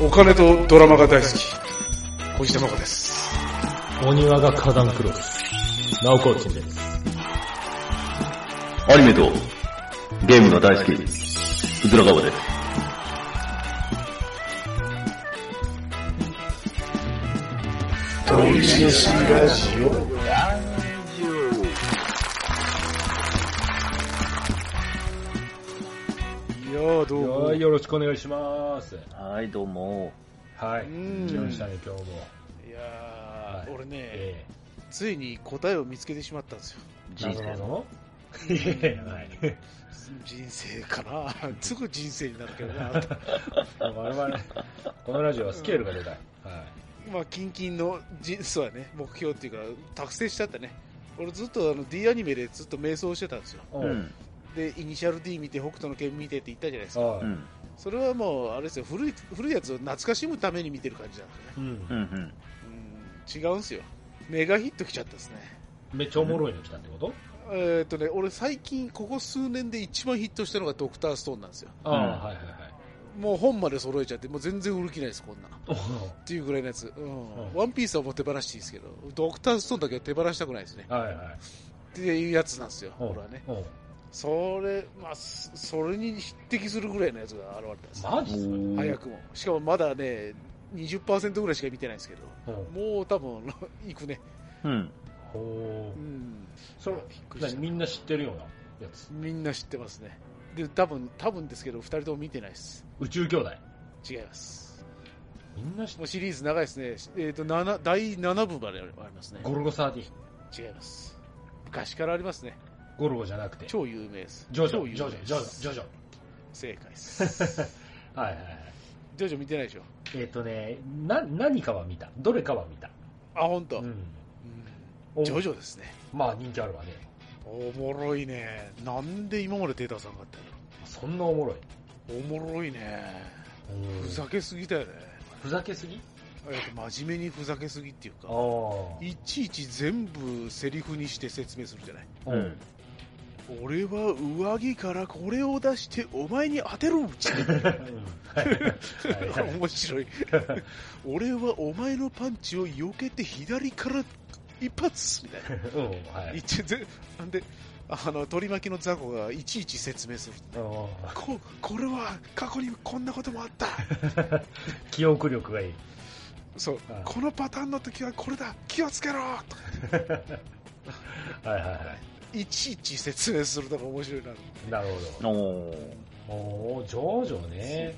お金とドラマが大好き、小石真子です。お庭が花壇クロス。ナオコーチンです。アニメとゲームが大好き、うずらがわです。鳥ししラジオ。どうも。はい、よろしくお願いします。はい、どうも。はい。うん来ましたね、今日も。いやー、はい俺ね、えついに答えを見つけてしまったんですよ。え人生の。人生 かな すぐ人生になるけどな。我々、このラジオはスケールがでかい。はまあ、近々のじ、そうやね、目標っていうか、達成しちゃったね。俺ずっとあの D アニメでずっと瞑想してたんですよ。い。うん。で、イニシャル D 見て、北斗の拳見てって言ったじゃないですか。はうん。それはもう、あれですよ、古い、古いやつを懐かしむために見てる感じなんですよね。い。うんう。ん。うん、違うんすよ。メガヒット来ちゃったですね。めっちゃおもろいの来たってこと？えーっとね、俺最近、ここ数年で一番ヒットしたのがドクターストーンなんですよ。ああ、はいはいはい。もう本まで揃えちゃって、もう全然売る気ないです、こんな っていうぐらいのやつ。うん。うんワンピースはもう手放していいですけど、ドクターストーンだけは手放したくないですね。はいはい。っていうやつなんですよ、お俺はね。おそれ、まあ、そそれに匹敵するぐらいのやつが現れたんですよマジっすか？早くも。しかもまだね、20%ぐらいしか見てないんですけど、うんもう多分、行くね。うん。ほうー。ん。それびっくりした何みんな知ってるようなやつ？みんな知ってますね。で、多分、多分ですけど、二人とも見てないです。宇宙兄弟？違います。みんな知ってもうシリーズ長いですね。えっ、と、七第7部までありますね。ゴルゴ13。違います。昔からありますね。ゴルゴじゃなくて。超有名です。ジョジョ、ジョジョ、ジョジョ、ジョ。正解です。はいはいはい。ジョジョ見てないでしょ？えっ、とね、な、何かは見た。どれかは見た。あ、本当？ううんん。ジョジョですね。まあ人気あるわね。おもろいね。なんで今までデータさんがあったそんなおもろい。のおもろいね。うんふざけすぎだよね。ふざけすぎ？えっと真面目にふざけすぎっていうあか、あ。いちいち全部セリフにして説明するじゃない？ううんん。俺は上着からこれを出してお前に当てる。ってはい。はい。はい。面白い。俺はお前のパンチを避けて左から一発。みたいな。うん、はい。一ぜなんで、あの、取り巻きの雑魚がいちいち説明する。うんこ、これは過去にこんなこともあった。記憶力がいい。そう。はい、このパターンの時はこれだ、気をつけろ。はいはいはいちいち説明するのが面白いな。い。なるほおー。ど。おー、ジョジョね。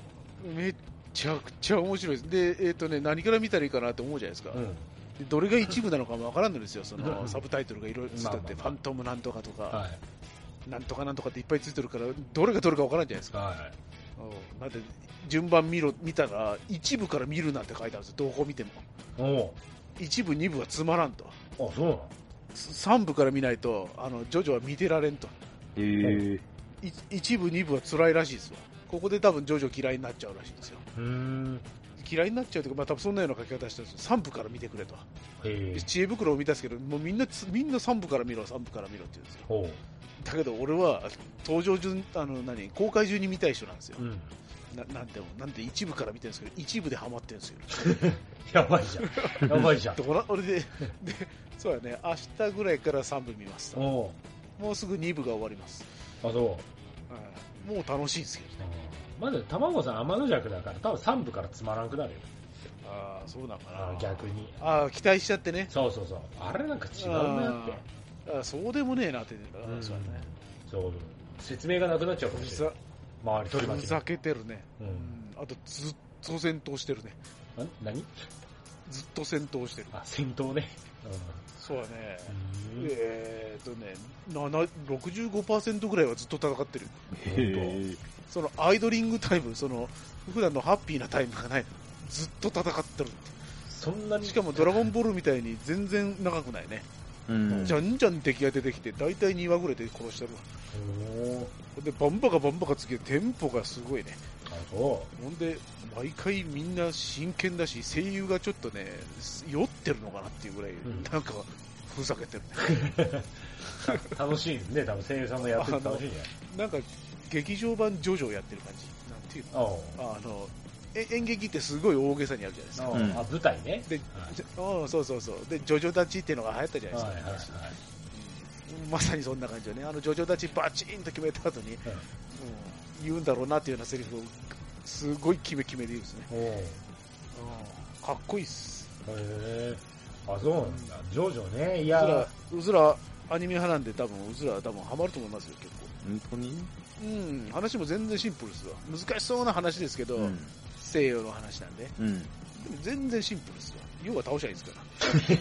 めっちゃくちゃ面白いです。で、えっ、とね、何から見たらいいかなって思うじゃないですか。うん。でどれが一部なのかもわからんのですよ。そうんのサブタイトルがいろいろついてて、ファントムなんとかとか、はい。なんとかなんとかっていっぱいついてるから、どれがどれかわからんじゃないですか。はい。うんなんで、順番見ろ、見たら、一部から見るなんて書いてあるんですよ。どこ見ても。お一部、二部はつまらんと。ー。あ、そうなの？三部から見ないと、あの、ジョジョは見てられんと。へー。い一部、二部は辛いらしいですわ。ここで多分ジョジョ嫌いになっちゃうらしいんですよ。嫌いになっちゃうというか、まあ多分そんなような書き方してるんですよ。三部から見てくれと。へえ。知恵袋を見たんですけど、もうみんなつ、みんな三部から見ろ、三部から見ろって言うんですよ。ほだけど俺は、登場順、あの、何、公開順に見たい人なんですよう。。うん。ななんでも、なんで一部から見てるんですけど、一部でハマってるんですよ。やばいじゃん。やばいじゃん 俺で、で、そうやね、明日ぐらいから3部見ます。おもうすぐ2部が終わります。ー。あ、そう。うんもう楽しいですけどね。まだ卵さん天の弱だから多分3部からつまらなくなるよ。ああ、そうなのかあな。逆に。ああ、期待しちゃってね。そうそうそう。あれなんか違うなって。ああそうでもねえなって。うんそうやね。そう。説明がなくなっちゃうかもふしれない。ざ周り取りふ巻きざけてるね。う。うんんあと、ずっと戦闘してるね。ん？何？ずっと戦闘してる。あ、戦闘ね。そうやね。うん。えーっとね、7 65%ぐらいはずっと戦ってる。そのアイドリングタイム、その普段のハッピーなタイムがない。ずっと戦ってる。そんなにしかもドラゴンボールみたいに全然長くないね。うん。じゃんじゃん敵が出てきて、大体2話ぐらいで殺してるわ。で、バンバカバンバカつけて、テンポがすごいね。ほんで、毎回みんな真剣だし、声優がちょっとね、酔ってるのかなっていうぐらい、んなんか、ふざけてるね。う。楽しいですね、多分声優さんがやってるの楽しいんじゃないなんか、劇場版ジョジョやってる感じ。なんていうの？あの、え演劇ってすごい大げさにやるじゃないですか。おううんあ、舞台ね。で、はいじうん、そうそうそう。で、ジョジョ立ちっていうのが流行ったじゃないはいですか。はいはい。うんまさにそんな感じよね。あのジョジョ立ちバチンと決めた後に、うん言うんだろうなっていうようなセリフを、すごいキメキメで言うんですね。おうへうんかっこいいっす。え。あ、そうなんだ。ジョジョね。いうずらや、、うずらアニメ派なんで多分、うずら多分ハマると思いますよ、結構。本当に？うん、話も全然シンプルですわ。難しそうな話ですけど、うん。西洋の話なんで。でうん。も全然シンプルですわ。要は倒しゃいいですか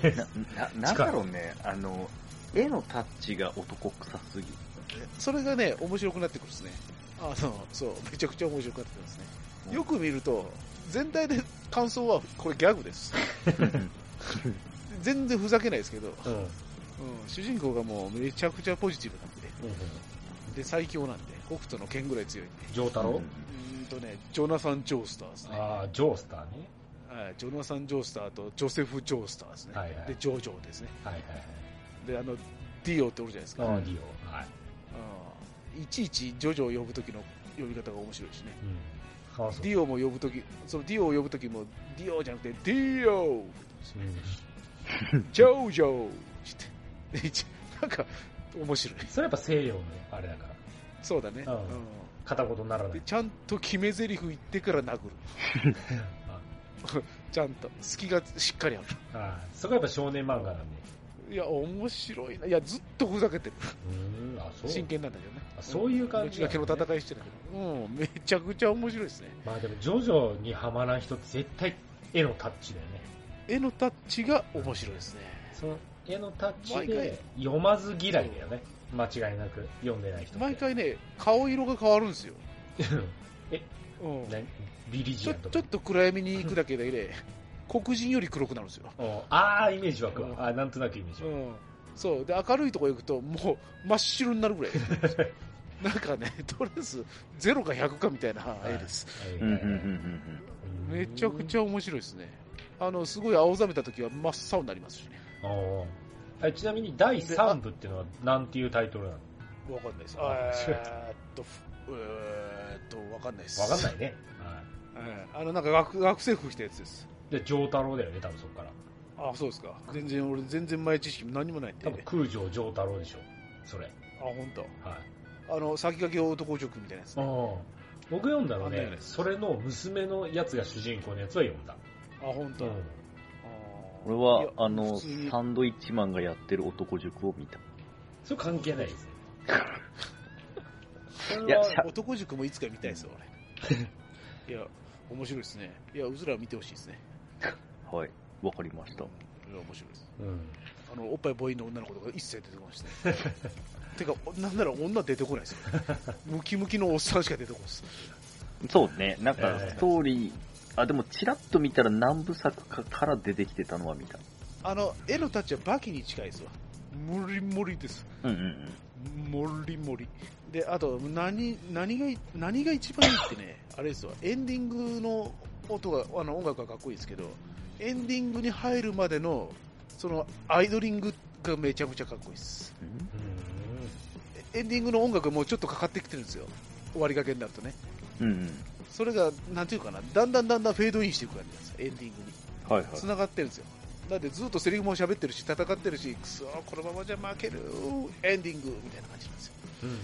ら。な、な、なんだろうね。あの、絵のタッチが男臭すぎる。それがね、面白くなってくるんですね。あの、そう、めちゃくちゃ面白くなってくるんですね。よく見ると、全体で感想は、これギャグです。全然ふざけないですけど、うん。うんうん、主人公がもうめちゃくちゃポジティブなんで、うんで、最強なんで、北斗の拳ぐらい強いんで。ジョータロうーんとね、ジョナサン・ジョースターですね。ああ、ジョースターね。はい、ジョナサン・ジョースターとジョセフ・ジョースターですね。はいはいで、ジョージョーですね。はいはいはい。で、あの、ディオっておるじゃないですか。ああ、うんディオ。はい。いちいちジョジョを呼ぶときの呼び方が面白いしね。うん。ディオも呼ぶとき、そのディオを呼ぶときも、ディオじゃなくて、ディオうんジョージョーなんか、面白い。それやっぱ西洋のあれだから。そうだね。うんうん片言ならない。でちゃんと決め台詞言ってから殴る。ちゃんと。隙がしっかりある。ああそこはやっぱ少年漫画なんで。いや、面白いな。いや、ずっとふざけてる。うーん、あ、そう。真剣なんだけどね。あそういう感じどっちがけの戦いしてるけど。うん、めちゃくちゃ面白いですね。まあでも、ジョジョにはまらん人って絶対絵のタッチだよね。絵のタッチが面白いですね。その絵のタッチで読まず嫌いだよね。間違いなく読んでない人。毎回ね、顔色が変わるんですよ。え、うん。何？ビリジちょアンとかちょっ。と暗闇に行くだけで、ね、黒人より黒くなるんですよ。おああ、イメージ湧くわ。うんあーなんとなくイメージ湧く。うん。そう。で、明るいとこ行くと、もう真っ白になるぐらい。なんかね、とりあえず、0か100かみたいな絵です。はいうんうんうんうんめちゃくちゃ面白いですね。あの、すごい青ざめた時は真っ青になりますしね。はいちなみに第3部っていうのはなんていうタイトルなの？わかんないです。あえーっと、ふえーっと、わかんないです。わかんないね。ははいあの、なんか学学生服着たやつです。い。で、ジョータロだよね、多分そこから。あ、そうですか。全然、俺、全然前知識何もないんで。多分空城ジョータロでしょ。それ。あ、本当。はい。あの、先駆け男塾みたいなやつね。僕読んだのねそれの娘のやつが主人公のやつは読んだ。あ、本当。うん俺は、あの、サンドイッチマンがやってる男塾を見た。それ関係ないですね。いや男塾もいつか見たいですよ、俺。いや、面白いですね。いや、うずらは見てほしいですね。はい。わかりました。いや、面白いです。うん。あの、おっぱいボーイの女の子とか一切出てこないですね。てか、なんなら女出てこないですよ。ムキムキのおっさんしか出てこないです。そうね。なんか、ええストーリー、あ、でも、チラッと見たら何部作かから出てきてたのは見た。あの、絵のタッチはバキに近いですわ。モリモリです。うんうんうん。モリモリ。で、あと、何、何が、何が一番いいってね、あれですわ、エンディングの音が、あの、音楽がかっこいいですけど、エンディングに入るまでの、その、アイドリングがめちゃくちゃかっこいいです。エンディングの音楽もうちょっとかかってきてるんですよ。終わりがけになるとね。うんうん。それが、なんていうかな、だんだんだんだんフェードインしていく感じなんですよ、エンディングに。はいはい。繋がってるんですよ。だってずっとセリフも喋ってるし、戦ってるし、くそー、このままじゃ負ける、エンディングみたいな感じなんですよ。うん。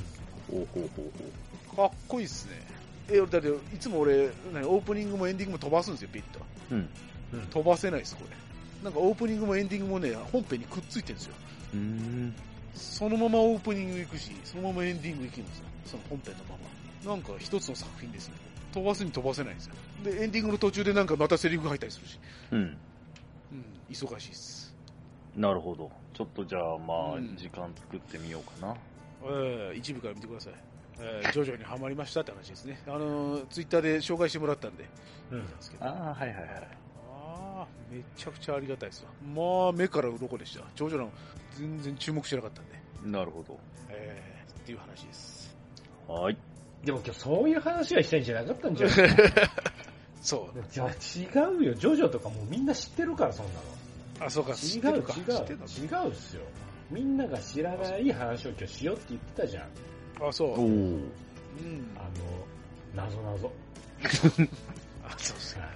ほうほうほうほかっこいいっすね。え、だって、いつも俺、何オープニングもエンディングも飛ばすんですよ、ピッと。う。うん。うん。飛ばせないです、これ。なんかオープニングもエンディングもね、本編にくっついてるんですよ。うーん。そのままオープニング行くし、そのままエンディング行くんですよ。その本編のまま。なんか一つの作品ですね。飛ばすに飛ばせないんですよ。で、エンディングの途中でなんかまたセリフが入ったりするし。うん。うん、忙しいっす。なるほど。ちょっとじゃあ、まあ、うん時間作ってみようかな。えー一部から見てください。えー、徐々にはまりましたって話ですね。あのーツイッターで紹介してもらったんで、うんですけど。ああ、はいはいはい。ああ、めちゃくちゃありがたいですわ。まあ、目から鱗でした。長女の全然注目してなかったんで。ななるほど。えー、っていう話です。はい。でも今日そういう話がしたいんじゃなかったんじゃない？そう。じゃあ違うよ。ジョジョとかもうみんな知ってるから、そんなの。あ、そうか、違知ってるか。う違う知ってるの違うっすよ。みんなが知らない話を今日しようって言ってたじゃん。あ、そう。うん。あの、なぞなぞ。あ、そうっすか。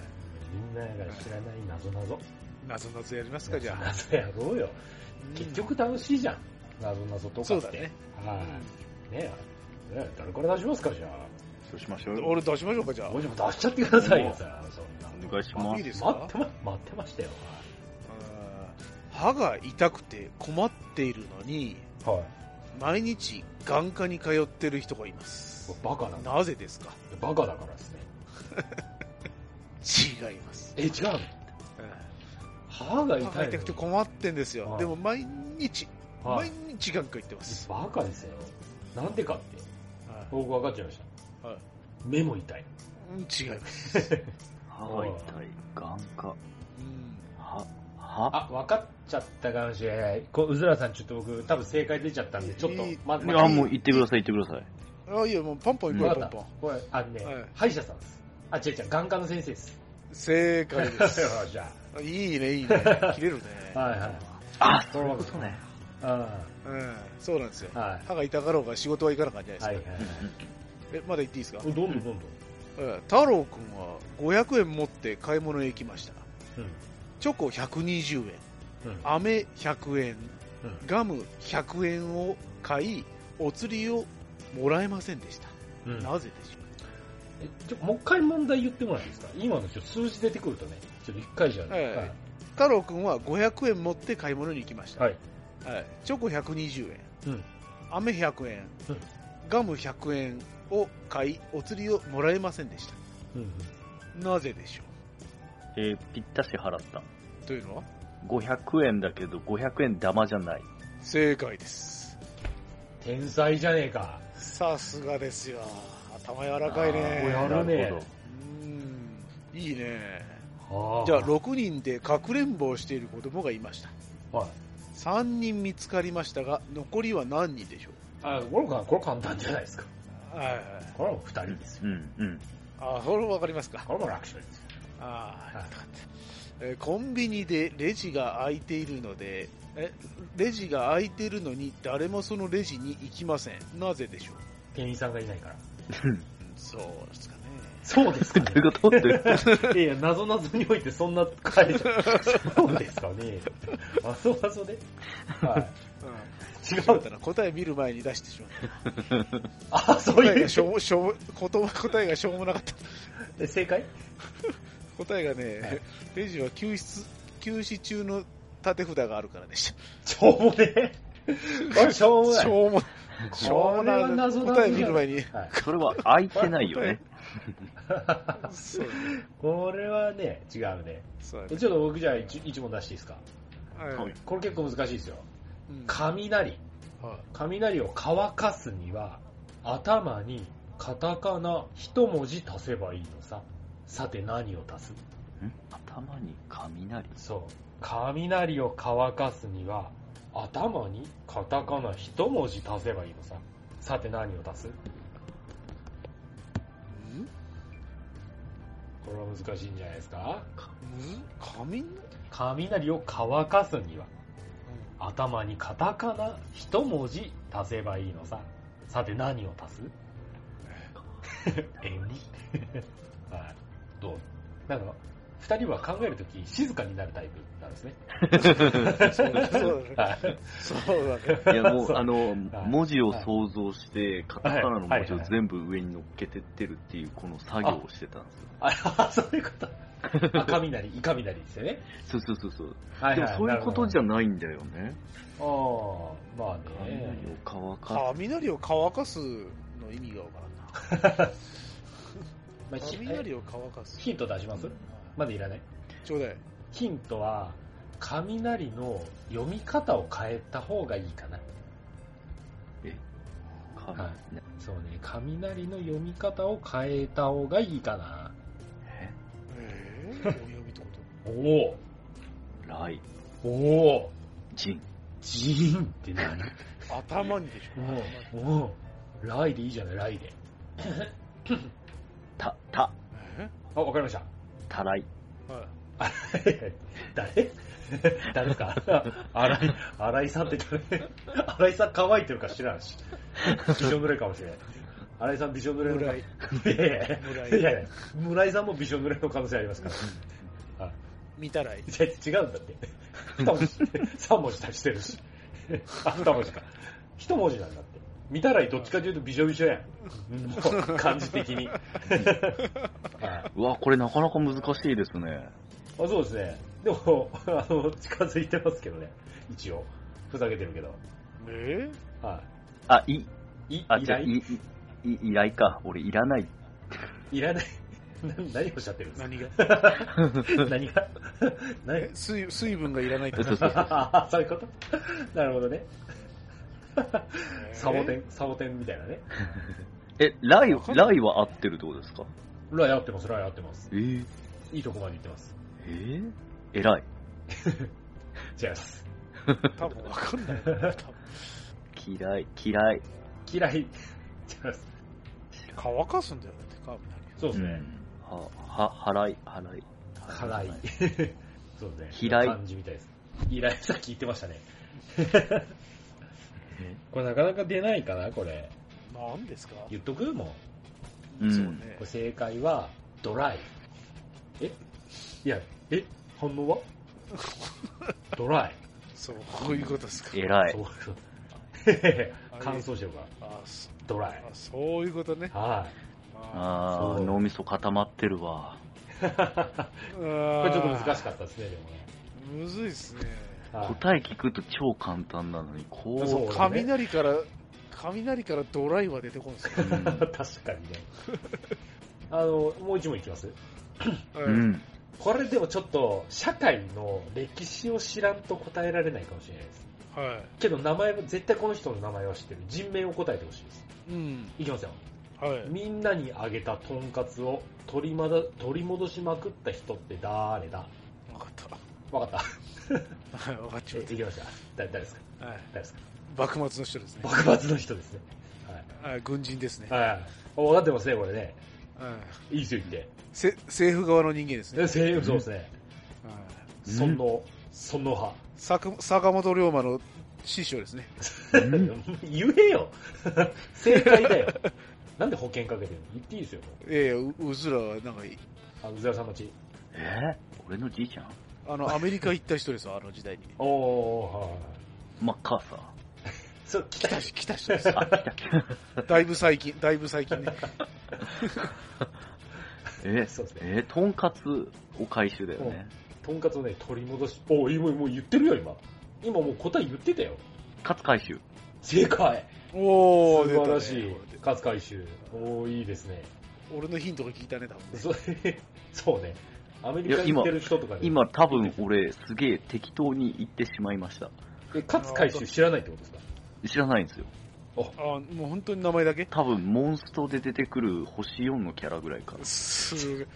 みんなが知らない謎謎。謎々やりますか、じゃあ。謎やろうよ。結局楽しいじゃん。謎謎とかって。そうだね。はい。ねえ。ねえ誰から出しますか、じゃあ。そうしましょうよ。俺出しましょうか、じゃあ。もうちょっと出しちゃってくださいよ、さ。そんな。お願いします。いいですか？待ってま、待ってましたよ。歯が痛くて困っているのに、はい。毎日眼科に通ってる人がいます。バカなんだ。なぜですか？バカだからですね。違います。え、違うの？うん歯が痛いの歯が痛くて困ってんですよ。はいでも毎日、はい毎日眼科行ってます。バカですよ。なんでかって。はい僕分かっちゃいました。はい目も痛い。うん違います。歯が痛い。眼科。うん歯、歯あ、分かっちゃったかもしれない。こう、うずらさんちょっと僕、多分正解出ちゃったんで、ちょっといい、まず、いもう言ってください、言ってください。あ、いや、もうポンポン行こうポンポン。。これ、あのね、はい歯医者さんです。あ、違う違う、眼科の先生です。正解です。じゃいいね、いいね。切れるね。あ。はいはい。あ、そういうことね。あうん、そうなんですよ。はい。歯が痛かろうが仕事は行かなかったんじゃはないいですか。はいはい。え、まだ言っていいですか？どんどんどんどん。え太郎くんは500円持って買い物へ行きました。うん。チョコ120円、うん。飴100円、うんガム100円を買い、お釣りをもらえませんでした。うんなぜでしょえちょもう一回問題言ってもらっていいですか？今のちょっと数字出てくるとね、ちょっと一回じゃない。はいはいう太郎くんは500円持って買い物に行きました。はい。はいチョコ120円、うん飴100円、うんガム100円を買い、お釣りをもらえませんでした。うん。なぜでしょえーぴったし払った。うというのは？500円だけど、500円玉じゃない。正解です。天才じゃねえか。さすがですよ。頭柔らかいね。やるねうん、いいね。はじゃあ、6人でかくれんぼをしている子供がいました。はい。3人見つかりましたが、残りは何人でしょあ、これか、これ簡単じゃないですか。うはいはい。これはもう二人ですよ。うん、うん。あ、それわかりますか？これも楽勝ですよ。ああ、はいえーコンビニでレジが開いているので、え、レジが開いているのに誰もそのレジに行きません。なぜでしょう？店員さんがいないから。うんそうですかね。そうですかどういうことどういうこといやいや、謎々においてそんな書いてそうですかね。あ、そうだそうで。はうん、違うたな。答え見る前に出してしまった。い。あ、そういう答えがし。ょう、しょ答えがしょうもなかった。え正解？答えがね、はいレジは休止、休止中の縦札があるからでししょうもねしょうもた。ない。しょうも、しょうもな謎々答え見る前に。はいそれは空いてないよね。そ うこれはね、違うね。そうえちょっと僕じゃあ一一問出していいですか？はいはいこれ結構難しいですよ。うん雷。はい雷を乾かすには、頭にカタカナ一文字足せばいいのさ。さて何を足す？ん頭に雷？そう。雷を乾かすには、頭にカタカナ一文字足せばいいのさ。さて何を足す？これは難しいんじゃないですか？む雷雷を乾かすには、頭にカタカナ一文字足せばいいのさ。さて何を足す？えん はい。どう？なんか、二人は考えるとき静かになるタイプなんですね。そうい。そうだね。いやもうそう、あのはい、文字を想像して、カタカナの文字をはい全部上に乗っけてってるっていう、この作業をしてたんですよ。あ、そういうこと。あ、雷、イカ雷ですよね。そうそうそうそう。はでもそういうことじゃ。ゃないんだよね。ああ、まあ雷ね。を乾か雷を乾かすの意味がわからんな。まあ、ひ雷を乾かす。ヒント出します？まだいらない。ちょうだい。ヒントは、雷の読み方を変えた方がいいかな。かはい。ねそうね、雷の読み方を変えた方がいいかな。え？えー、お読みってこお雷、おおお人。ジーンって何？と頭にでしょ。おおライでいいじゃない、ライで。た、た、え？あ、わかりました。たらい。はいあ 誰？誰ですか荒井、荒井さんって誰？荒井さん乾いてるか知らんし。一緒ぐらいかもしれない。新井さんびしょ濡れの村井。いやいやいや村井いやいや、村井さんもびしょ濡れの可能性ありますから。はい見たらいい。違うんだって。二文字、三文字足してるし。あ、二文字か。一文字なんだって。見たらいどっちかというとびしょびしょやん。もう、感じ的に。はい。うわ、これなかなか難しいですね。あそうですね。でも、あの、近づいてますけどね。一応。ふざけてるけど。え？はあ、い、い。い、あ、依じゃあ、い、頼い、い依頼か。俺いらない。いらない。な何をおっしゃってるんです何が？か 何が？何え水水分がいらないってそうそう あそういうこと？なるほどね。え サボテン、サボテンみたいなね。え、ライライは合ってるってことですか？ライ合ってます、ライ合ってますえ？ー、いいとこまで行ってます。え？ー、偉い。違います。多分わかんないな。多分嫌い、嫌い。嫌い。違います。乾かすんだよ、だってカーブそうですね。うんは、は、払い、払い。辛い。そうですね。嫌い感じみたいです。嫌い、さっき言ってましたね。えこれなかなか出ないかな、これ。何ですか？言っとく？もう。うんそうねこれ。正解は、ドライ。え？いや、え？反応は？ドライ。そう、こういうことですか。偉いそう。そう。乾燥してるから。あそドライあ。そういうことね。はい。あー、そう脳みそ固まってるわ。これちょっと難しかったですね、でもね。むずいっすね。はい答え聞くと超簡単なのに、こう、そうね雷から、雷からドライは出てこんですよ。うん 確かにね。あの、もう一問いきます？はいうん。これでもちょっと、社会の歴史を知らんと答えられないかもしれないです。はけど名前は、絶対この人の名前は知ってる。人名を答えてほしいです。い。うん。いきますよ。はい。みんなにあげたとんかつを取りまだ取り戻しまくった人って誰だわかった。わかった。はい、わかっちえゃっいきました。誰誰ですか？た。はい。誰ですか？幕末の人ですね。幕末の人ですね。はい、軍人ですね。はい。はい。分かってますね、これね。はい。いいですよ、言って。せ政府側の人間ですね。で西そうですね。尊王、尊王派。坂坂本龍馬の師匠ですね。言えよ正解だよ。なんで保険かけてるの？言っていいですよ。ええううずらはなんかいい、あの、宇沢さんのち。え？ー、俺のじいちゃん？あの、アメリカ行った人ですよ、あの時代に。おー、はい。マッカーサー。そう、来た来た。し、来た人です。あ、来た来た。だいぶ最近、だいぶ最近ね。えそうですね。えー、とんかつを回収だよね。とんかつをね、取り戻し、おー、今、もう言ってるよ、今。今もう答え言ってたよ。かつ回収。正解おー、素晴らしい。勝回収。おー、いいですね。俺のヒントが聞いたね、多分ね。そそうね。アメリカに行ってる人とかね今多分俺すげえ適当に言ってしまいました。え、勝回収知らないってことですか？知らないんですよ。あ、もう本当に名前だけ？多分モンストで出てくる星4のキャラぐらいかな。すごい。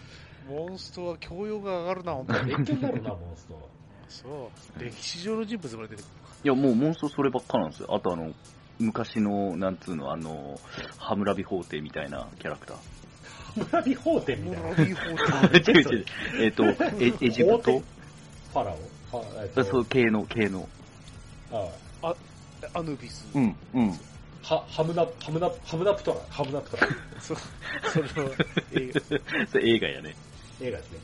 モンストは教養が上がるな、本当に。勉強になるな、モンスト。そう。歴史上の人物が出てくるいやもうモンストそればっかなんですよ。あとあの、昔の、なんつうの、あの、ハムラビ法廷みたいなキャラクター。村人法典みたいな。モラビー法違う違う。えっ、と、エ エジプト？ファラオ？ファえっとそう、系の、系の。あ廷アヌビス。うん、うん。は、ハムナ、ハムナ、ハムナプトラ、ハムナプトラ。そそれは映画。それ映画やね。映画ですね。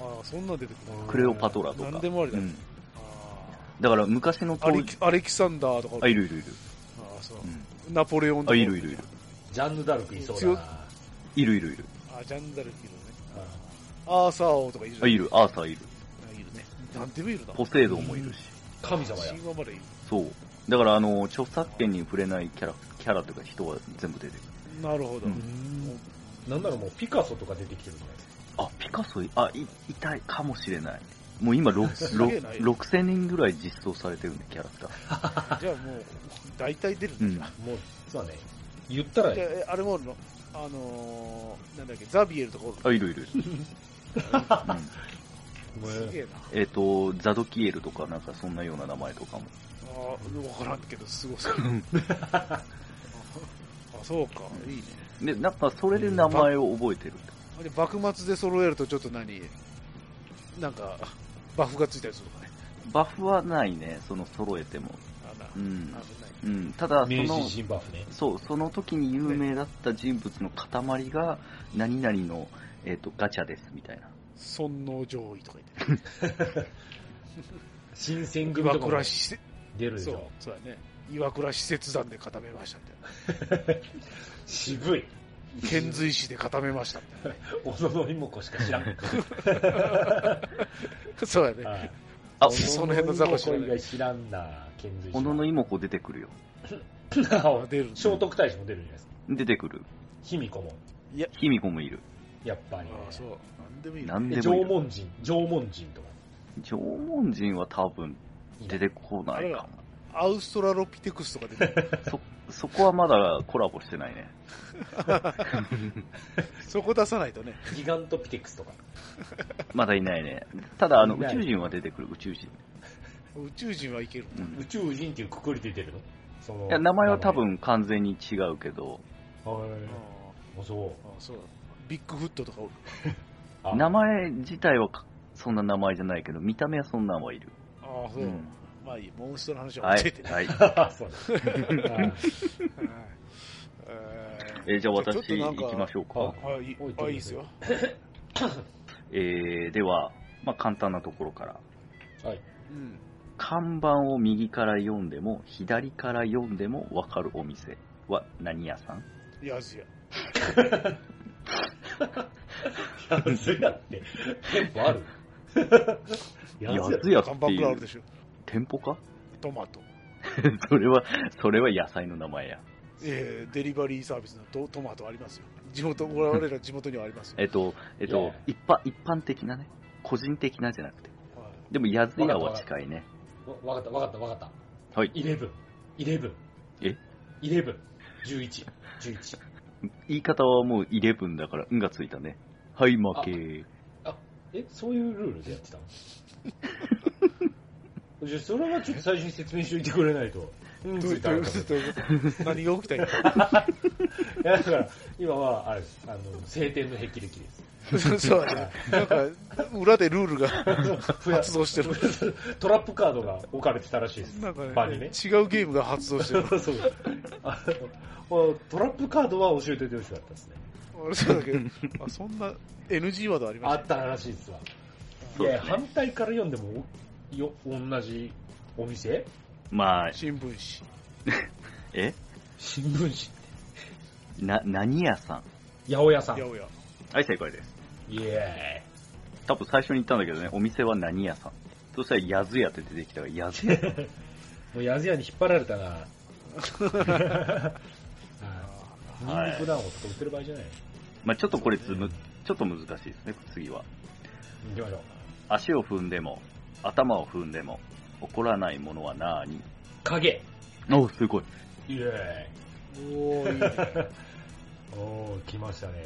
ああ、そんなん出てくる。クレオパトラとか。なんでもありだうん。あだから昔のあアレキアレキサンダーとか。あ、いるいるいる。ああ、そうう。ん。ナポレオンとか。あ、いるいるいる。ジャンヌ・ダルクいそうだ強な。いるいるいる。あ、ジャンダルキのね。あアーサー王とかいるじゃんあ、いる。アーサーいる。あいるね。なんでもいるな。ポセイドンもいるし。神様や。神話までいる。そう。だから、あの、著作権に触れないキャラ、キャラというか人は全部出てる。なるほど。うんなんならもうピカソとか出てきてるじゃないですか。あ、ピカソい、あ、い、いたいかもしれない。もう今、ろ すろげえな6000人ぐらい実装されてるね、キャラクター。じゃあもう、大体出るうんんだ。もう、そうだね。言ったらあ、えあれもおるの？あのー、なんだっけ、ザビエルとかあ、いるいる。うん、すげえな。えっ、と、ザドキエルとかなんかそんなような名前とかも。ああ、わからんけど、すごそう。あ、そうか、いいね。で、なんかそれで名前を覚えてる。で、幕末で揃えるとちょっと何？なんか、バフがついたりするとかね。バフはないね、その揃えても。あなうん危ない。うん、ただその、ね。そう、その時に有名だった人物の塊が、何々の、えっ、と、ガチャです、みたいな。尊王攘夷とか言って。新選組岩とか出るでしょ。、そうだね。岩倉使節団で固めましたみたい 渋い。な。遣隋使で固めましたみたい小野妹子しか知らん。な。そうやね。はいあ、その辺の雑魚知らんな、遣隋使小野の妹子出てくるよ。あ出る聖徳太子も出るじゃないですか。出てくる。卑弥呼も、いや、卑弥呼もいる。やっぱり、ああ、そう。なんでもいいなんでもいる。縄文人、縄文人とか。縄文人は多分出てこないかアウストラロピテクスとか出てくる。も。そ、そこはまだコラボしてないね。そこ出さないとね。ギガントピテクスとか。まだいないね。ただ、あの、いない宇宙人は出てくる、宇宙人。宇宙人はいける。うん宇宙人っていうくくりで出てるの？そのいや、名前は多。分完全に違うけど、はい。ああ、そう。あ、そうだ。ビッグフットとかおる。あ名前自体はかそんな名前じゃないけど、見た目はそんなんはいる。ああ、そう。うんまあいい。モンストの話ははい置いてて。はい。そうだ。はいええーじゃあ私行きましょうか。ーはい、いいいいですよ。えー、では、まあ簡単なところから。はい。うん。看板を右から読んでも、左から読んでもわかるお店は何屋さん？やずや。やつやって、店舗ある？ややつやつやって看板くいうらいあるでしょ。店舗か？トマト。それは、それは野菜の名前や。えー、デリバリーサービスのトトマトありますよ。地元、我々ら地元にはありますよ。えっと、えっいやと、一般、一般的なね。個人的な、じゃなくて。はいでも、やずやは近いね。わわかった、わかった、わかった。はい。イレブン、イレブン。え？イレブン、11、11。言い方はもう11だから、んがついたね。はい、負け。あ、え、そういうルールでやってたの？じゃあそれはちょっと最初に説明しておいてくれないと。うん、どういうついたらことどういうこと？何が起きたんや？いやだから、今は、あれです。あの、晴天の霹靂です。そうだね。なんか、裏でルールが発動してる。トラップカードが置かれてたらしいです。なんか場にねね、違うゲームが発動してる。そうあのトラップカードは教えておいてほしかったですね。俺そうだけ？ど、あそんな NG ワードありましあったらしいですわ。いや、そうですね反対から読んでも、よ、同じお店？まあた。、新聞紙。え？新聞紙。な、何屋さん？八百屋さん。イやおや。はい、正解です。エ多分最初に言ったんだけどね、お店は何屋さんそしたら、やずやって出てきたから、やずや。ーイ。もうやずやに引っ張られたな。ニンニク団子とか売ってる場合じゃない？まあちょっとこれつむ、ちょっと難しいですね、次は。行きましょう。足を踏んでも、頭を踏んでも、怒らないものはなーに影。おすごい。イエおー、いいね。ーイ。おー、来ましたね。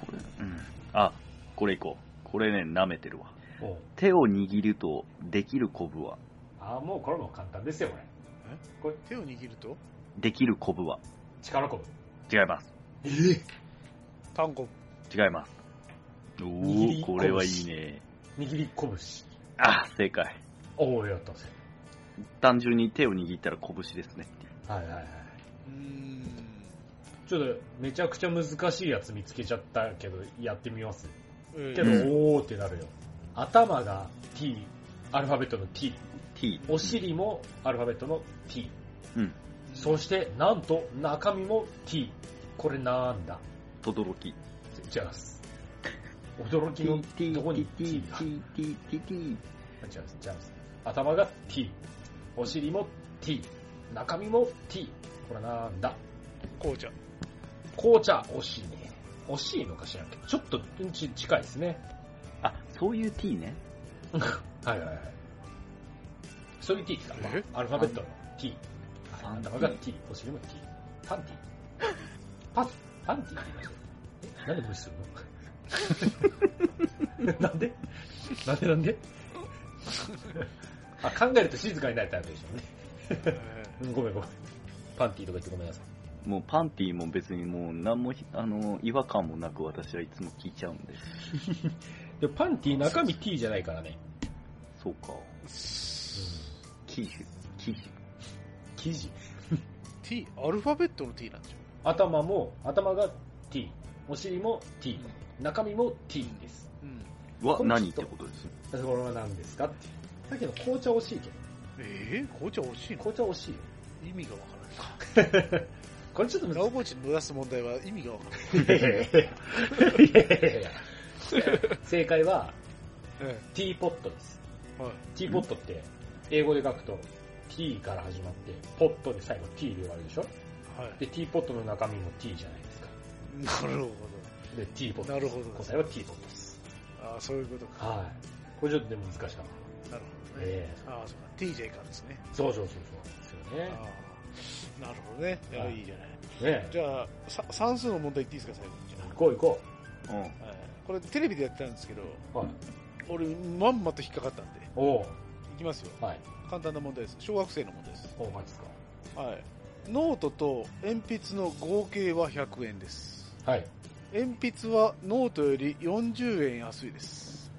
これ、うん。あ、これいこう。これね、舐めてるわ。手を握ると、できるコブは、あー、もうこれも簡単ですよ、これ。これ、手を握ると、できるコブは、力こぶ。違います。え？ー、単語。違います。お握りー、これはいいね。握り拳。あ、正解。おー、やったぜ。単純に手を握ったら拳ですね。はいはいはい。うーん。ちょっと、めちゃくちゃ難しいやつ見つけちゃったけど、やってみます。えーけど、うんおーってなるよ。頭が T、アルファベットの T。T。お尻もアルファベットの T。うん。そして、なんと、中身も T。これなんだ？とどろき。違います。驚きの T、どこに？T、T が T、T、T、T。違います、違います。頭が T。お尻も T。中身も T。これなんだ？紅茶。紅茶、惜しいね。惜しいのかしらんけど、ちょっとうんち近いですね。あ、そういう T ね。はいはいはい。そういう T ですか、まえあ、アルファベットの T。パンティ頭が T、お尻も T。パンティパン、パンティって言いましたえ、なんで無視するの？なんで？なんでなんで？あ、考えると静かになるタイプでしょうね。ごめんごめん。パンティとか言ってごめんなさい。もうパンティも別にもう何もひ、あの、違和感もなく私はいつも聞いちゃうんで。でもパンティ中身 T じゃないからね。そうか。キーシュ、キーシ生地。T、アルファベットの T なんでしょ頭も、頭が T。お尻も T。中身も T です。うん。は何ってことです？これは何ですか？って。さっきの紅茶惜しいけど。えー、紅茶惜しいの？紅茶惜しいよ。意味がわからない。これちょっと難ラオコーチの出す問題は意味がわからない。しい。いやいやいやいやいやいや正解はえティーポットです。えはい。ティーポットって英語で書くと T から始まって、ポットで最後 T で終わるでしょ？はで、ティーポットの中身も T じゃないですか。い。なるほで、ティーポット。なるほど答えはティーポットです。ど。ああ、そういうことか。はい。これちょっとでも難しかった。なるほどね。ええああ、そうか。TJ からですね。そうそうそうそう。ですよね。なるほどね。いや、はいいいじゃない。ねじゃあ、さ算数の問題言っていいですか、最後に。行こう行こうん。あはいこれテレビでやってたんですけど、う。はい。俺、まんまと引っかかったんで、おういきますよ。はい。簡単な問題です。小学生の問題です。おう、マジですはい。ノートと鉛筆の合計は100円です。かはい。鉛筆はノートより40円安いです。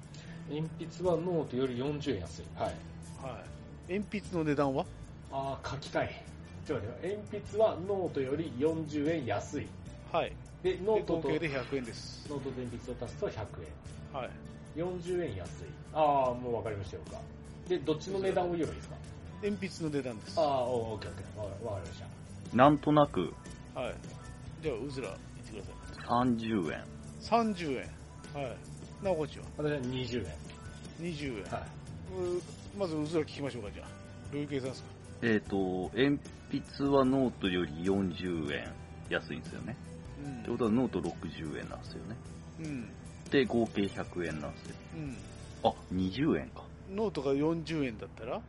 鉛筆はノートより40円安い。はい。はい。鉛筆の値段は？ああ、書き換え。ちょっと待ってよ鉛筆はノートより40円安い。はい。で、ノートと、で合計で100円です。ノートと鉛筆を足すと100はい。円。40円安い。ああ、もうわかりましたよか。で、どっちの値段を言えばいいですか？鉛筆の値段です。ああ、はオーケーオッケー。わわかりました。なんとなくい。じゃあ、うずら、言ってくだ30円。さい。30円。はい。なおこっちは？私は20円。20円。はうまずうずら聞きましょうか、じゃあ。どういう計算ですか？えっ、と、鉛筆はノートより40円安いんですよね。うんってことはノート60円なんですよね。うん。で、合計100円なんですよ。うん。あ、20円か。ノートが40円だったら？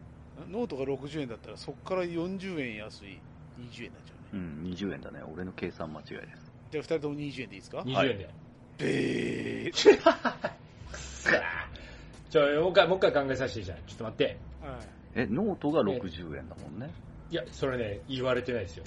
ノートが60円だったら、そこから40円安い20円になっちゃうね。うん、20円だね。俺の計算間違いです。じゃあ、2人とも20円でいいですか？い。はい20円で。べー。さあちょ、もう一回、もう一回考えさせていいじゃん。ちょっと待って。はい。え、ノートが60円だもんね。いや、それね、言われてないですよ。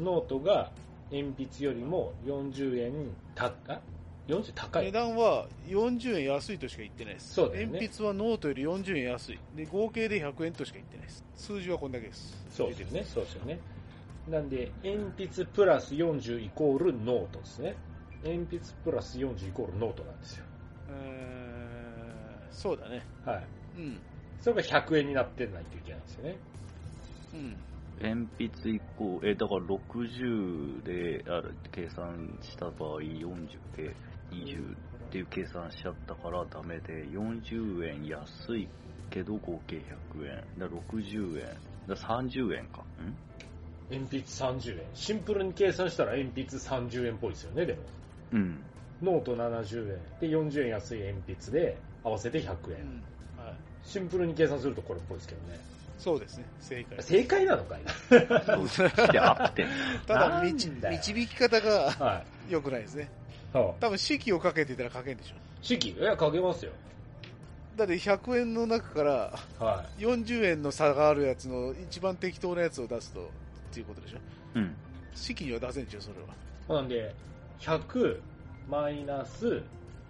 ノートが鉛筆よりも40円た、あ ?40 高い値段は40円安いとしか言ってないです。そうだよね鉛筆はノートより40円安い。で、合計で100円としか言ってないです。数字はこんだけです。そうですよね。そうですよね。なんで、鉛筆プラス40イコールノートですね。鉛筆プラス40イコールノートなんですよ。えー、そうだね。はい。うん。それが100円になってないといけないんですよね。うん。鉛筆以降、え、だから60である計算した場合、40で20っていう計算しちゃったからダメで、40円安いけど合計100円。だから60円。だから30円か。ん？鉛筆30円。シンプルに計算したら鉛筆30円っぽいですよね、でも。うん。ノート70円。で、40円安い鉛筆で、合わせて100円。うん。はい。シンプルに計算するとこれっぽいですけどね。そうですね。正解。正解なのかい ただ、導だよ導き方がはい。良くないですね。は多分、式をかけてたら書けんでしょ。式？いや、かけますよ。だって100円の中からは40円の差があるやつの一番適当なやつを出すとっていうことでしょうん。式には出せんでしょそれはい。なんで、100マイナス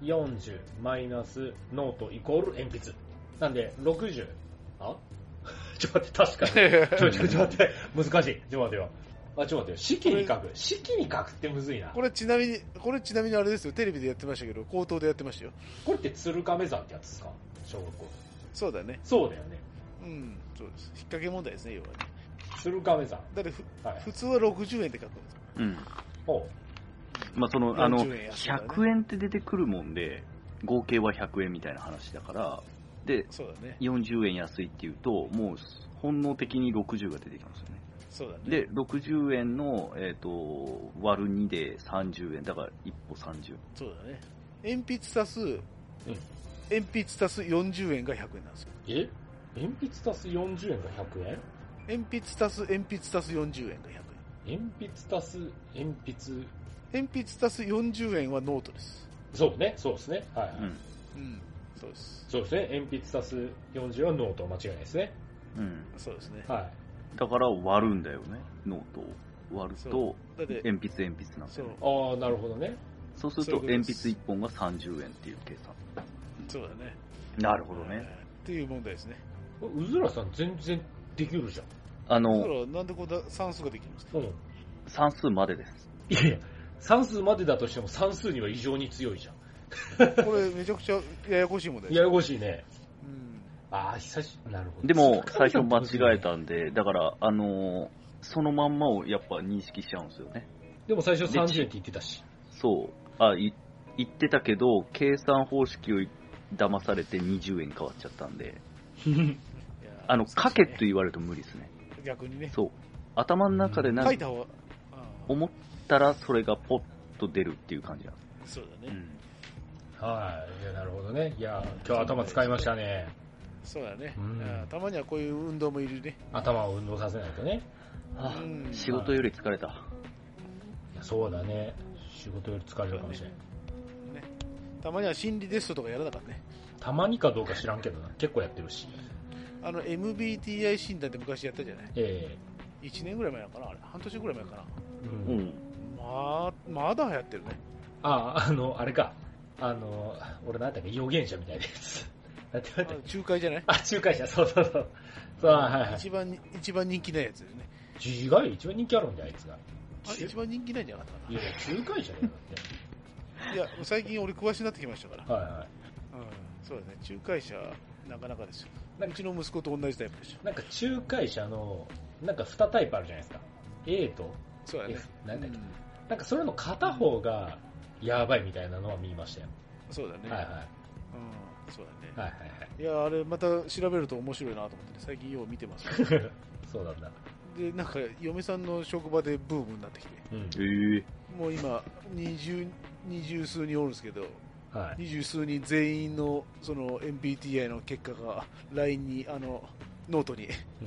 40マイナスノートイコール鉛筆。なんで、60。あ？ちょっと待って、確かに。ちょ、ちょ、ちょ、待って。難しい。ちょっと待ってよ。あ、ちょっと待ってよ。式に書く。式に書くってむずいな。これちなみにこれちなみにあれですよテレビでやってましたけど口頭でやってましたよこれって鶴亀山ってやつですか？小学校。そうだねそうだよね。うんそうです引っ掛け問題ですね要はね鶴亀山。だってふはい。普通は60円で書くんですようん。おうまあ、その、あの、40円安いからね100円って出てくるもんで、合計は100円みたいな話だから、で、そうだね40円安いっていうと、もう本能的に60が出てきますよね。そうだねで、60円の、えっ、と、割る2で30円。だから1歩30。そうだね鉛筆足す、鉛筆足す40円が100円なんですよえ？鉛筆足す40円が100円？鉛筆足す鉛筆足す40円が100円鉛筆足す鉛筆。鉛筆足す40円はノートですそうね、そうですね。はい、はいうん。うんそうですそうですね。鉛筆足す40はノート間違いないですね。うん。そうですねはだから割るんだよね、ノートを。割るそと、鉛筆鉛筆なんだそうよ。ああ、なるほどね。そうすると、鉛筆1本が30円っていう計算。そうだねなるほどね。はいっていう問題ですねうずらさん全然できるじゃん。あの、らなんでこんな算数ができるんですか？うん。算数までです。いやいや、算数までだとしても算数には異常に強いじゃん。これめちゃくちゃややこしいもんだよ。ややこしいね。うん。ああ、久しなるほど。でも、最初間違えたんで、だから、あのーそのまんまをやっぱ認識しちゃうんですよね。でも最初30円って言ってたし。そう。あ、い言ってたけど、計算方式を騙されて20円変わっちゃったんで、あの、書けって言われると無理ですね。逆にね。そう。頭の中でなんか思ったらそれがポッと出るっていう感じなんであそうだね。す。はい。いや、なるほどね。いや、今日頭使いましたね。そうだね、うんたまにはこういう運動もいるね。頭を運動させないとね。うん。はあうん仕事より疲れた。いやそうだね。仕事より疲れるかもしれない。ねたまには心理テストとかやらなかったね。たまにかどうか知らんけどな。結構やってるし。あの MBTI 診断って昔やったじゃない？え ?1 年ぐらい前かなあれ半年ぐらい前かなえうん。うん。まあ、まだ流行ってるね。ああ、あの、あれか。あの、俺なんだっけ、予言者みたいなやつ。なんて言われたっけ？あ仲介じゃない？あ、仲介者、そうそうそう。そう、はいはい。一番、一番人気なやつですね。違うよ、一番人気あるんだよ、あいつが。あれ一番人気ないんじゃなかったいやいや、仲介者だよ、だって。かないや、最近俺詳しくなってきましたから。はいはい。うん、そうだね。仲介者、なかなかですよ。なんかうちの息子と同じタイプでしょ。なんか仲介者の、なんか2タイプあるじゃないですか。A とそうだね F。。なんだっけ。うんなんかそれの片方が、やばいみたいなのは見ましたよ。そうだね。はいはい。うん、そうだね。はいはいいや、あれまた調べると面白いなと思ってね、最近よう見てます。はい。そうなんだ。で、なんか、嫁さんの職場でブームになってきて、うん。ええもう今、二十、二十数人おるんですけど、はい。二十数人全員のその MBTI の結果が LINE に、あの、ノートに、う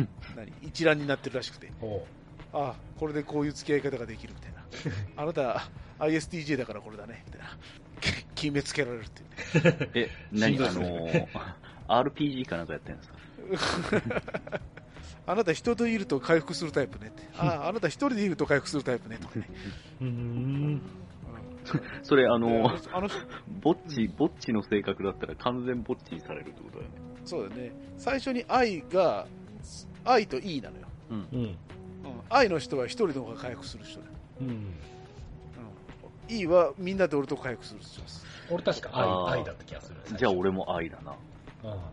ん。何、一覧になってるらしくて、ああ、これでこういう付き合い方ができるみたいな。あなた、ISTJ だからこれだね、みたいな。決めつけられるっていうね。え、何あのー、RPG かなんかやってるんですか？あなた人といると回復するタイプねって。ああ、あなた一人でいると回復するタイプね、とかね。それあのでー、あの、ぼっち、ぼっちの性格だったら完全ぼっちにされるってことだよね。そうだね。最初に I が、I と E なのよ。うん。うん。うん、I の人は一人の方が回復する人だよ。うん。うん、E はみんなで俺と回復する。俺確か愛、愛だった気がする。じゃあ俺も愛だな。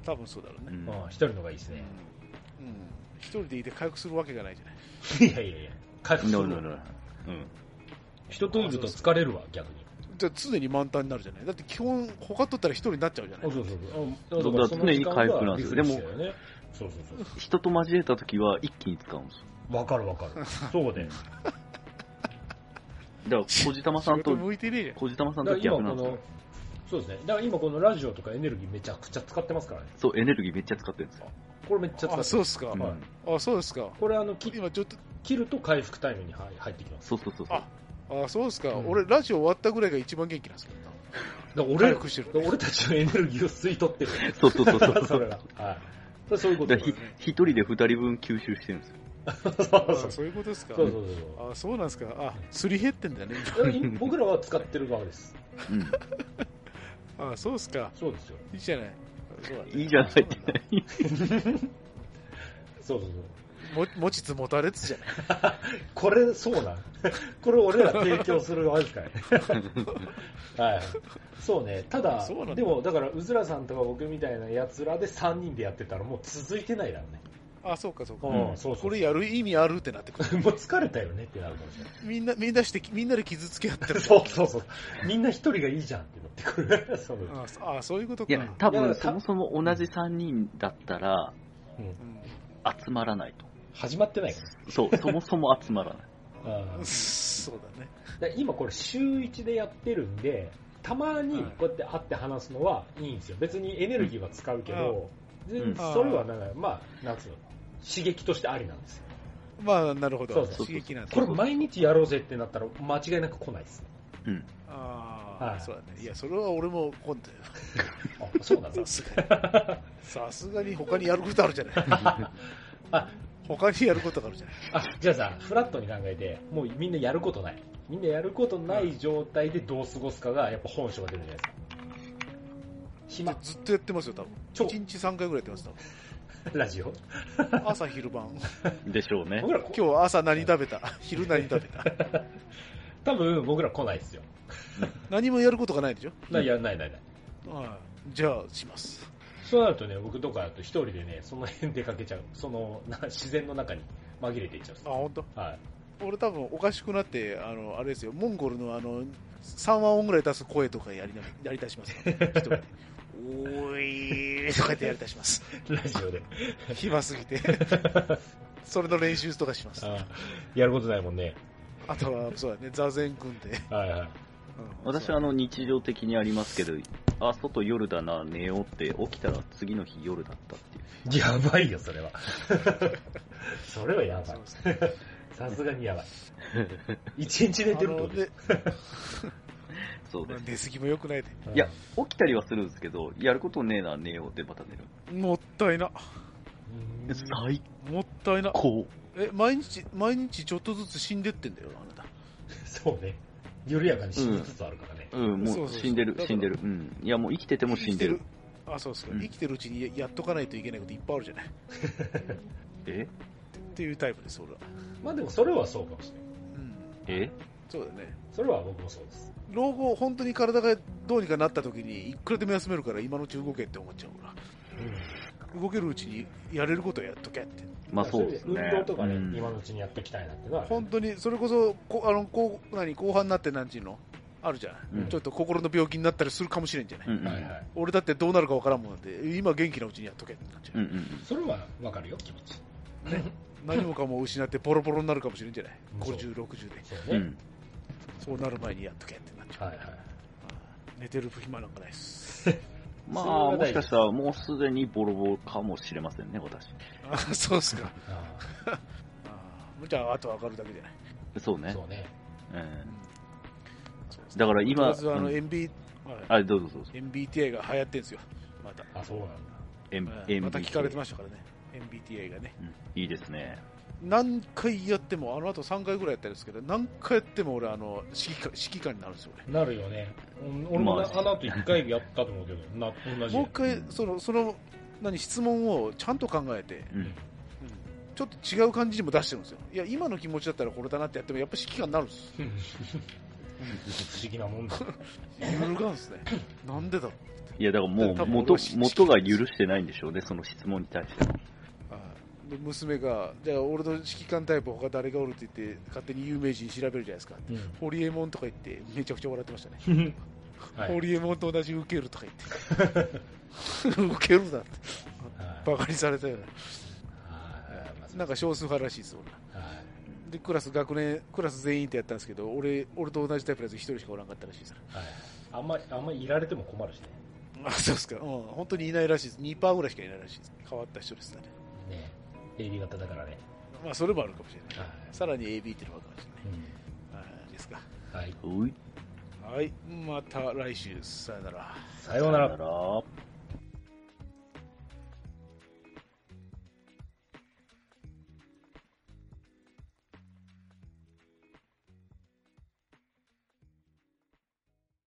多分そうだろうね。一人の方がいいですね。うん。一人でいて回復するわけがないじゃない。いやいやいや。回復するわ。ノーノーノー。うん。人といると疲れるわ、逆に。じゃあ常に満タンになるじゃない。だって基本、他取ったら一人になっちゃうじゃない。そうそうそう。そうだから常に回復なんですよリフレッシュだよね。そうそうそう。人と交えた時は一気に使うんですよ。わかるわかる。そうで。だから、小じたまさんと、向いてねえじゃん。小じたまさんと逆なんですよの。、そうですね。だから今このラジオとかエネルギーめちゃくちゃ使ってますからね。そう、エネルギーめっちゃ使ってるんですよ。これめっちゃ使ってあ。そうっすか。うんはいあ、そうですか。これあの、き今ちょっと、切ると回復タイムに入入ってきます。そうそうそうそう。あ、そうですか。うん俺、ラジオ終わったぐらいが一番元気なんですから俺俺たちのエネルギーを吸い取ってる。そうそうそうそう。それが。はい。それそういうことで一人で二人分吸収してるんですよ。そうそうあそうそういうことですか？そうそうそうあ、そうなんですか？あ、すり減ってんだね。僕らは使ってる側です。うん。あ、そうですか。そうですよ。いいじゃない。いいじゃないそう そうそうそう。も持ちつ持たれつじゃない？これ、そうなんこれ俺ら提供する側ですからね。はい。そうね。ただ、でも、だから、うずらさんとか僕みたいな奴らで3人でやってたらもう続いてないだろうね。あ、そうかそうか。うん、そうそう。これやる意味あるってなってくる。もう疲れたよねってなるかもしれない。みんな、みんなして、みんなで傷つけ合ってる。そうそうそう。みんな一人がいいじゃんってなってくる。そうあそあ、そういうことか。いや、多分そもそも同じ三人だったらうんうん集まらないと。始まってないかそう、そもそも集まらない。ら。うんそうだね。で今これ週1でやってるんで、たまにこうやって会って話すのはいいんですよ。別にエネルギーは使うけど、全うん然それはなんか、まあ、なんつうの、刺激としてありなんですよ。まあ、なるほど。そうそう刺激なんだ。これ毎日やろうぜってなったら間違いなく来ないです。うん。ああ、はいそうだね。いや、それは俺も今度よ。あ、そうなんださ。すがに。さすがに他にやることあるじゃない。あ、他にやることがあるじゃない。あ、じゃあさ、フラットに考えて、もうみんなやることない。みんなやることない状態でどう過ごすかがやっぱ本性が出るじゃないですか。暇。ずっとやってますよ、多分。超1日3回ぐらいやってます、多分。ラジオ？朝昼晩。でしょうね。僕らこ、今日朝何食べた？昼何食べた？多分僕ら来ないですよ。何もやることがないでしょ？ないや、ないないない。はい。じゃあ、します。そうなるとね、僕とかだと一人でね、その辺出かけちゃう。その、な自然の中に紛れていっちゃうあ、本当？はい。俺俺多分おかしくなって、あの、あれですよ、モンゴルのあの、3和音ぐらい出す声とかやりな、やり出しますよ。一人で。おーいとか言ってやり出します。ラジオで。暇すぎて。それの練習とかします。あやることないもんね。あとは、そうだね、座禅組んで。はいはい。うん私はあの日常的にありますけど、あ、外夜だな、寝ようって起きたら次の日夜だったっていう。やばいよ、それは。それはやばいさすがにやばい。一日寝てるってこと そうです。寝すぎも良くないで。いや、起きたりはするんですけど、やることねえな、寝ようでまた寝る。もったいな。うん最もったいな。高。え、毎日、毎日ちょっとずつ死んでってんだよ、あなた。そうね。緩やかに死につつあるからね。うん、うそうそうう死んでる死んでる。うん。いや、もう生きてても死んでる。あ、そうですか、うん生きてるうちにややっとかないといけないこといっぱいあるじゃない。え？っていうタイプです、俺は。まあでもそれはそうかもしれない。うん。え？そうだよね。それは僕もそうです。老後、本当に体がどうにかなった時に、いくらでも休めるから、今のうち動けって思っちゃうから。動けるうちにやれることはやっとけって。まあそうですね。運動とかね、うん今のうちにやっておきたいなっていうのは本当に、それこそ、こあの、こう、何、後半になってなんちゅうのあるじゃん、うんちょっと心の病気になったりするかもしれんじゃない、うんうんはいはい。俺だってどうなるかわからんもんなんで、今元気なうちにやっとけってなっちゃう。うんうんそれはわかるよ、気持ち。何もかも失ってボロボロになるかもしれんじゃないそう ?50、60で。そうね。うん。そうなる前にやっとけってなっちゃう。はいはい。寝てる暇なんかないっす。まあ、もしかしたらもうすでにボロボロかもしれませんね、私。あそうっすか。ああ じゃあ、あと上がるだけじゃない。そうね。あそうね。うんだから今まずあの、うん MB、はいあ、どうぞどうぞ。MBTA が流行ってんすよ。また。あ、そうなんだ。M はいまた聞かれてましたからね。MBTA がね。うんいいですね。何回やっても、あの後3回ぐらいやったんですけど、何回やっても俺、あの、指揮官指揮官になるんですよ、俺。なるよね。うん俺もああの後一回やったと思うけど、な、同じ。もう一回、その、その、何、質問をちゃんと考えて、うん。うんちょっと違う感じにも出してるんですよ。いや、今の気持ちだったらこれだなってやっても、やっぱ指揮官になるんです。うん不思議なもんだ。揺るがんですね。なんでだろう。いや、だからもう元元が許してないんでしょうね、その質問に対して娘が、じゃあ俺の指揮官タイプ他誰がおるって言って、勝手に有名人調べるじゃないですか。うんホリエモンとか言って、めちゃくちゃ笑ってましたね。はいホリエモンと同じ受けるとか言って。受けるだって。はいバカにされたような。なんか少数派らしいです、俺。はいで、クラス、学年、クラス全員ってやったんですけど、俺、俺と同じタイプのやつ一人しかおらんかったらしいです。はいあんまり、あんまりいられても困るしね。あ、そうですか。うん、本当にいないらしいです。2%ぐらいしかいないらしいです。変わった人ですね。ね AB 型だからね。まあ、それもあるかもしれない。はさらに AB っていうのもあるかもしれい。ない。はい、ですか。はい。はい、また来週、さよなら。さようならさ。よなら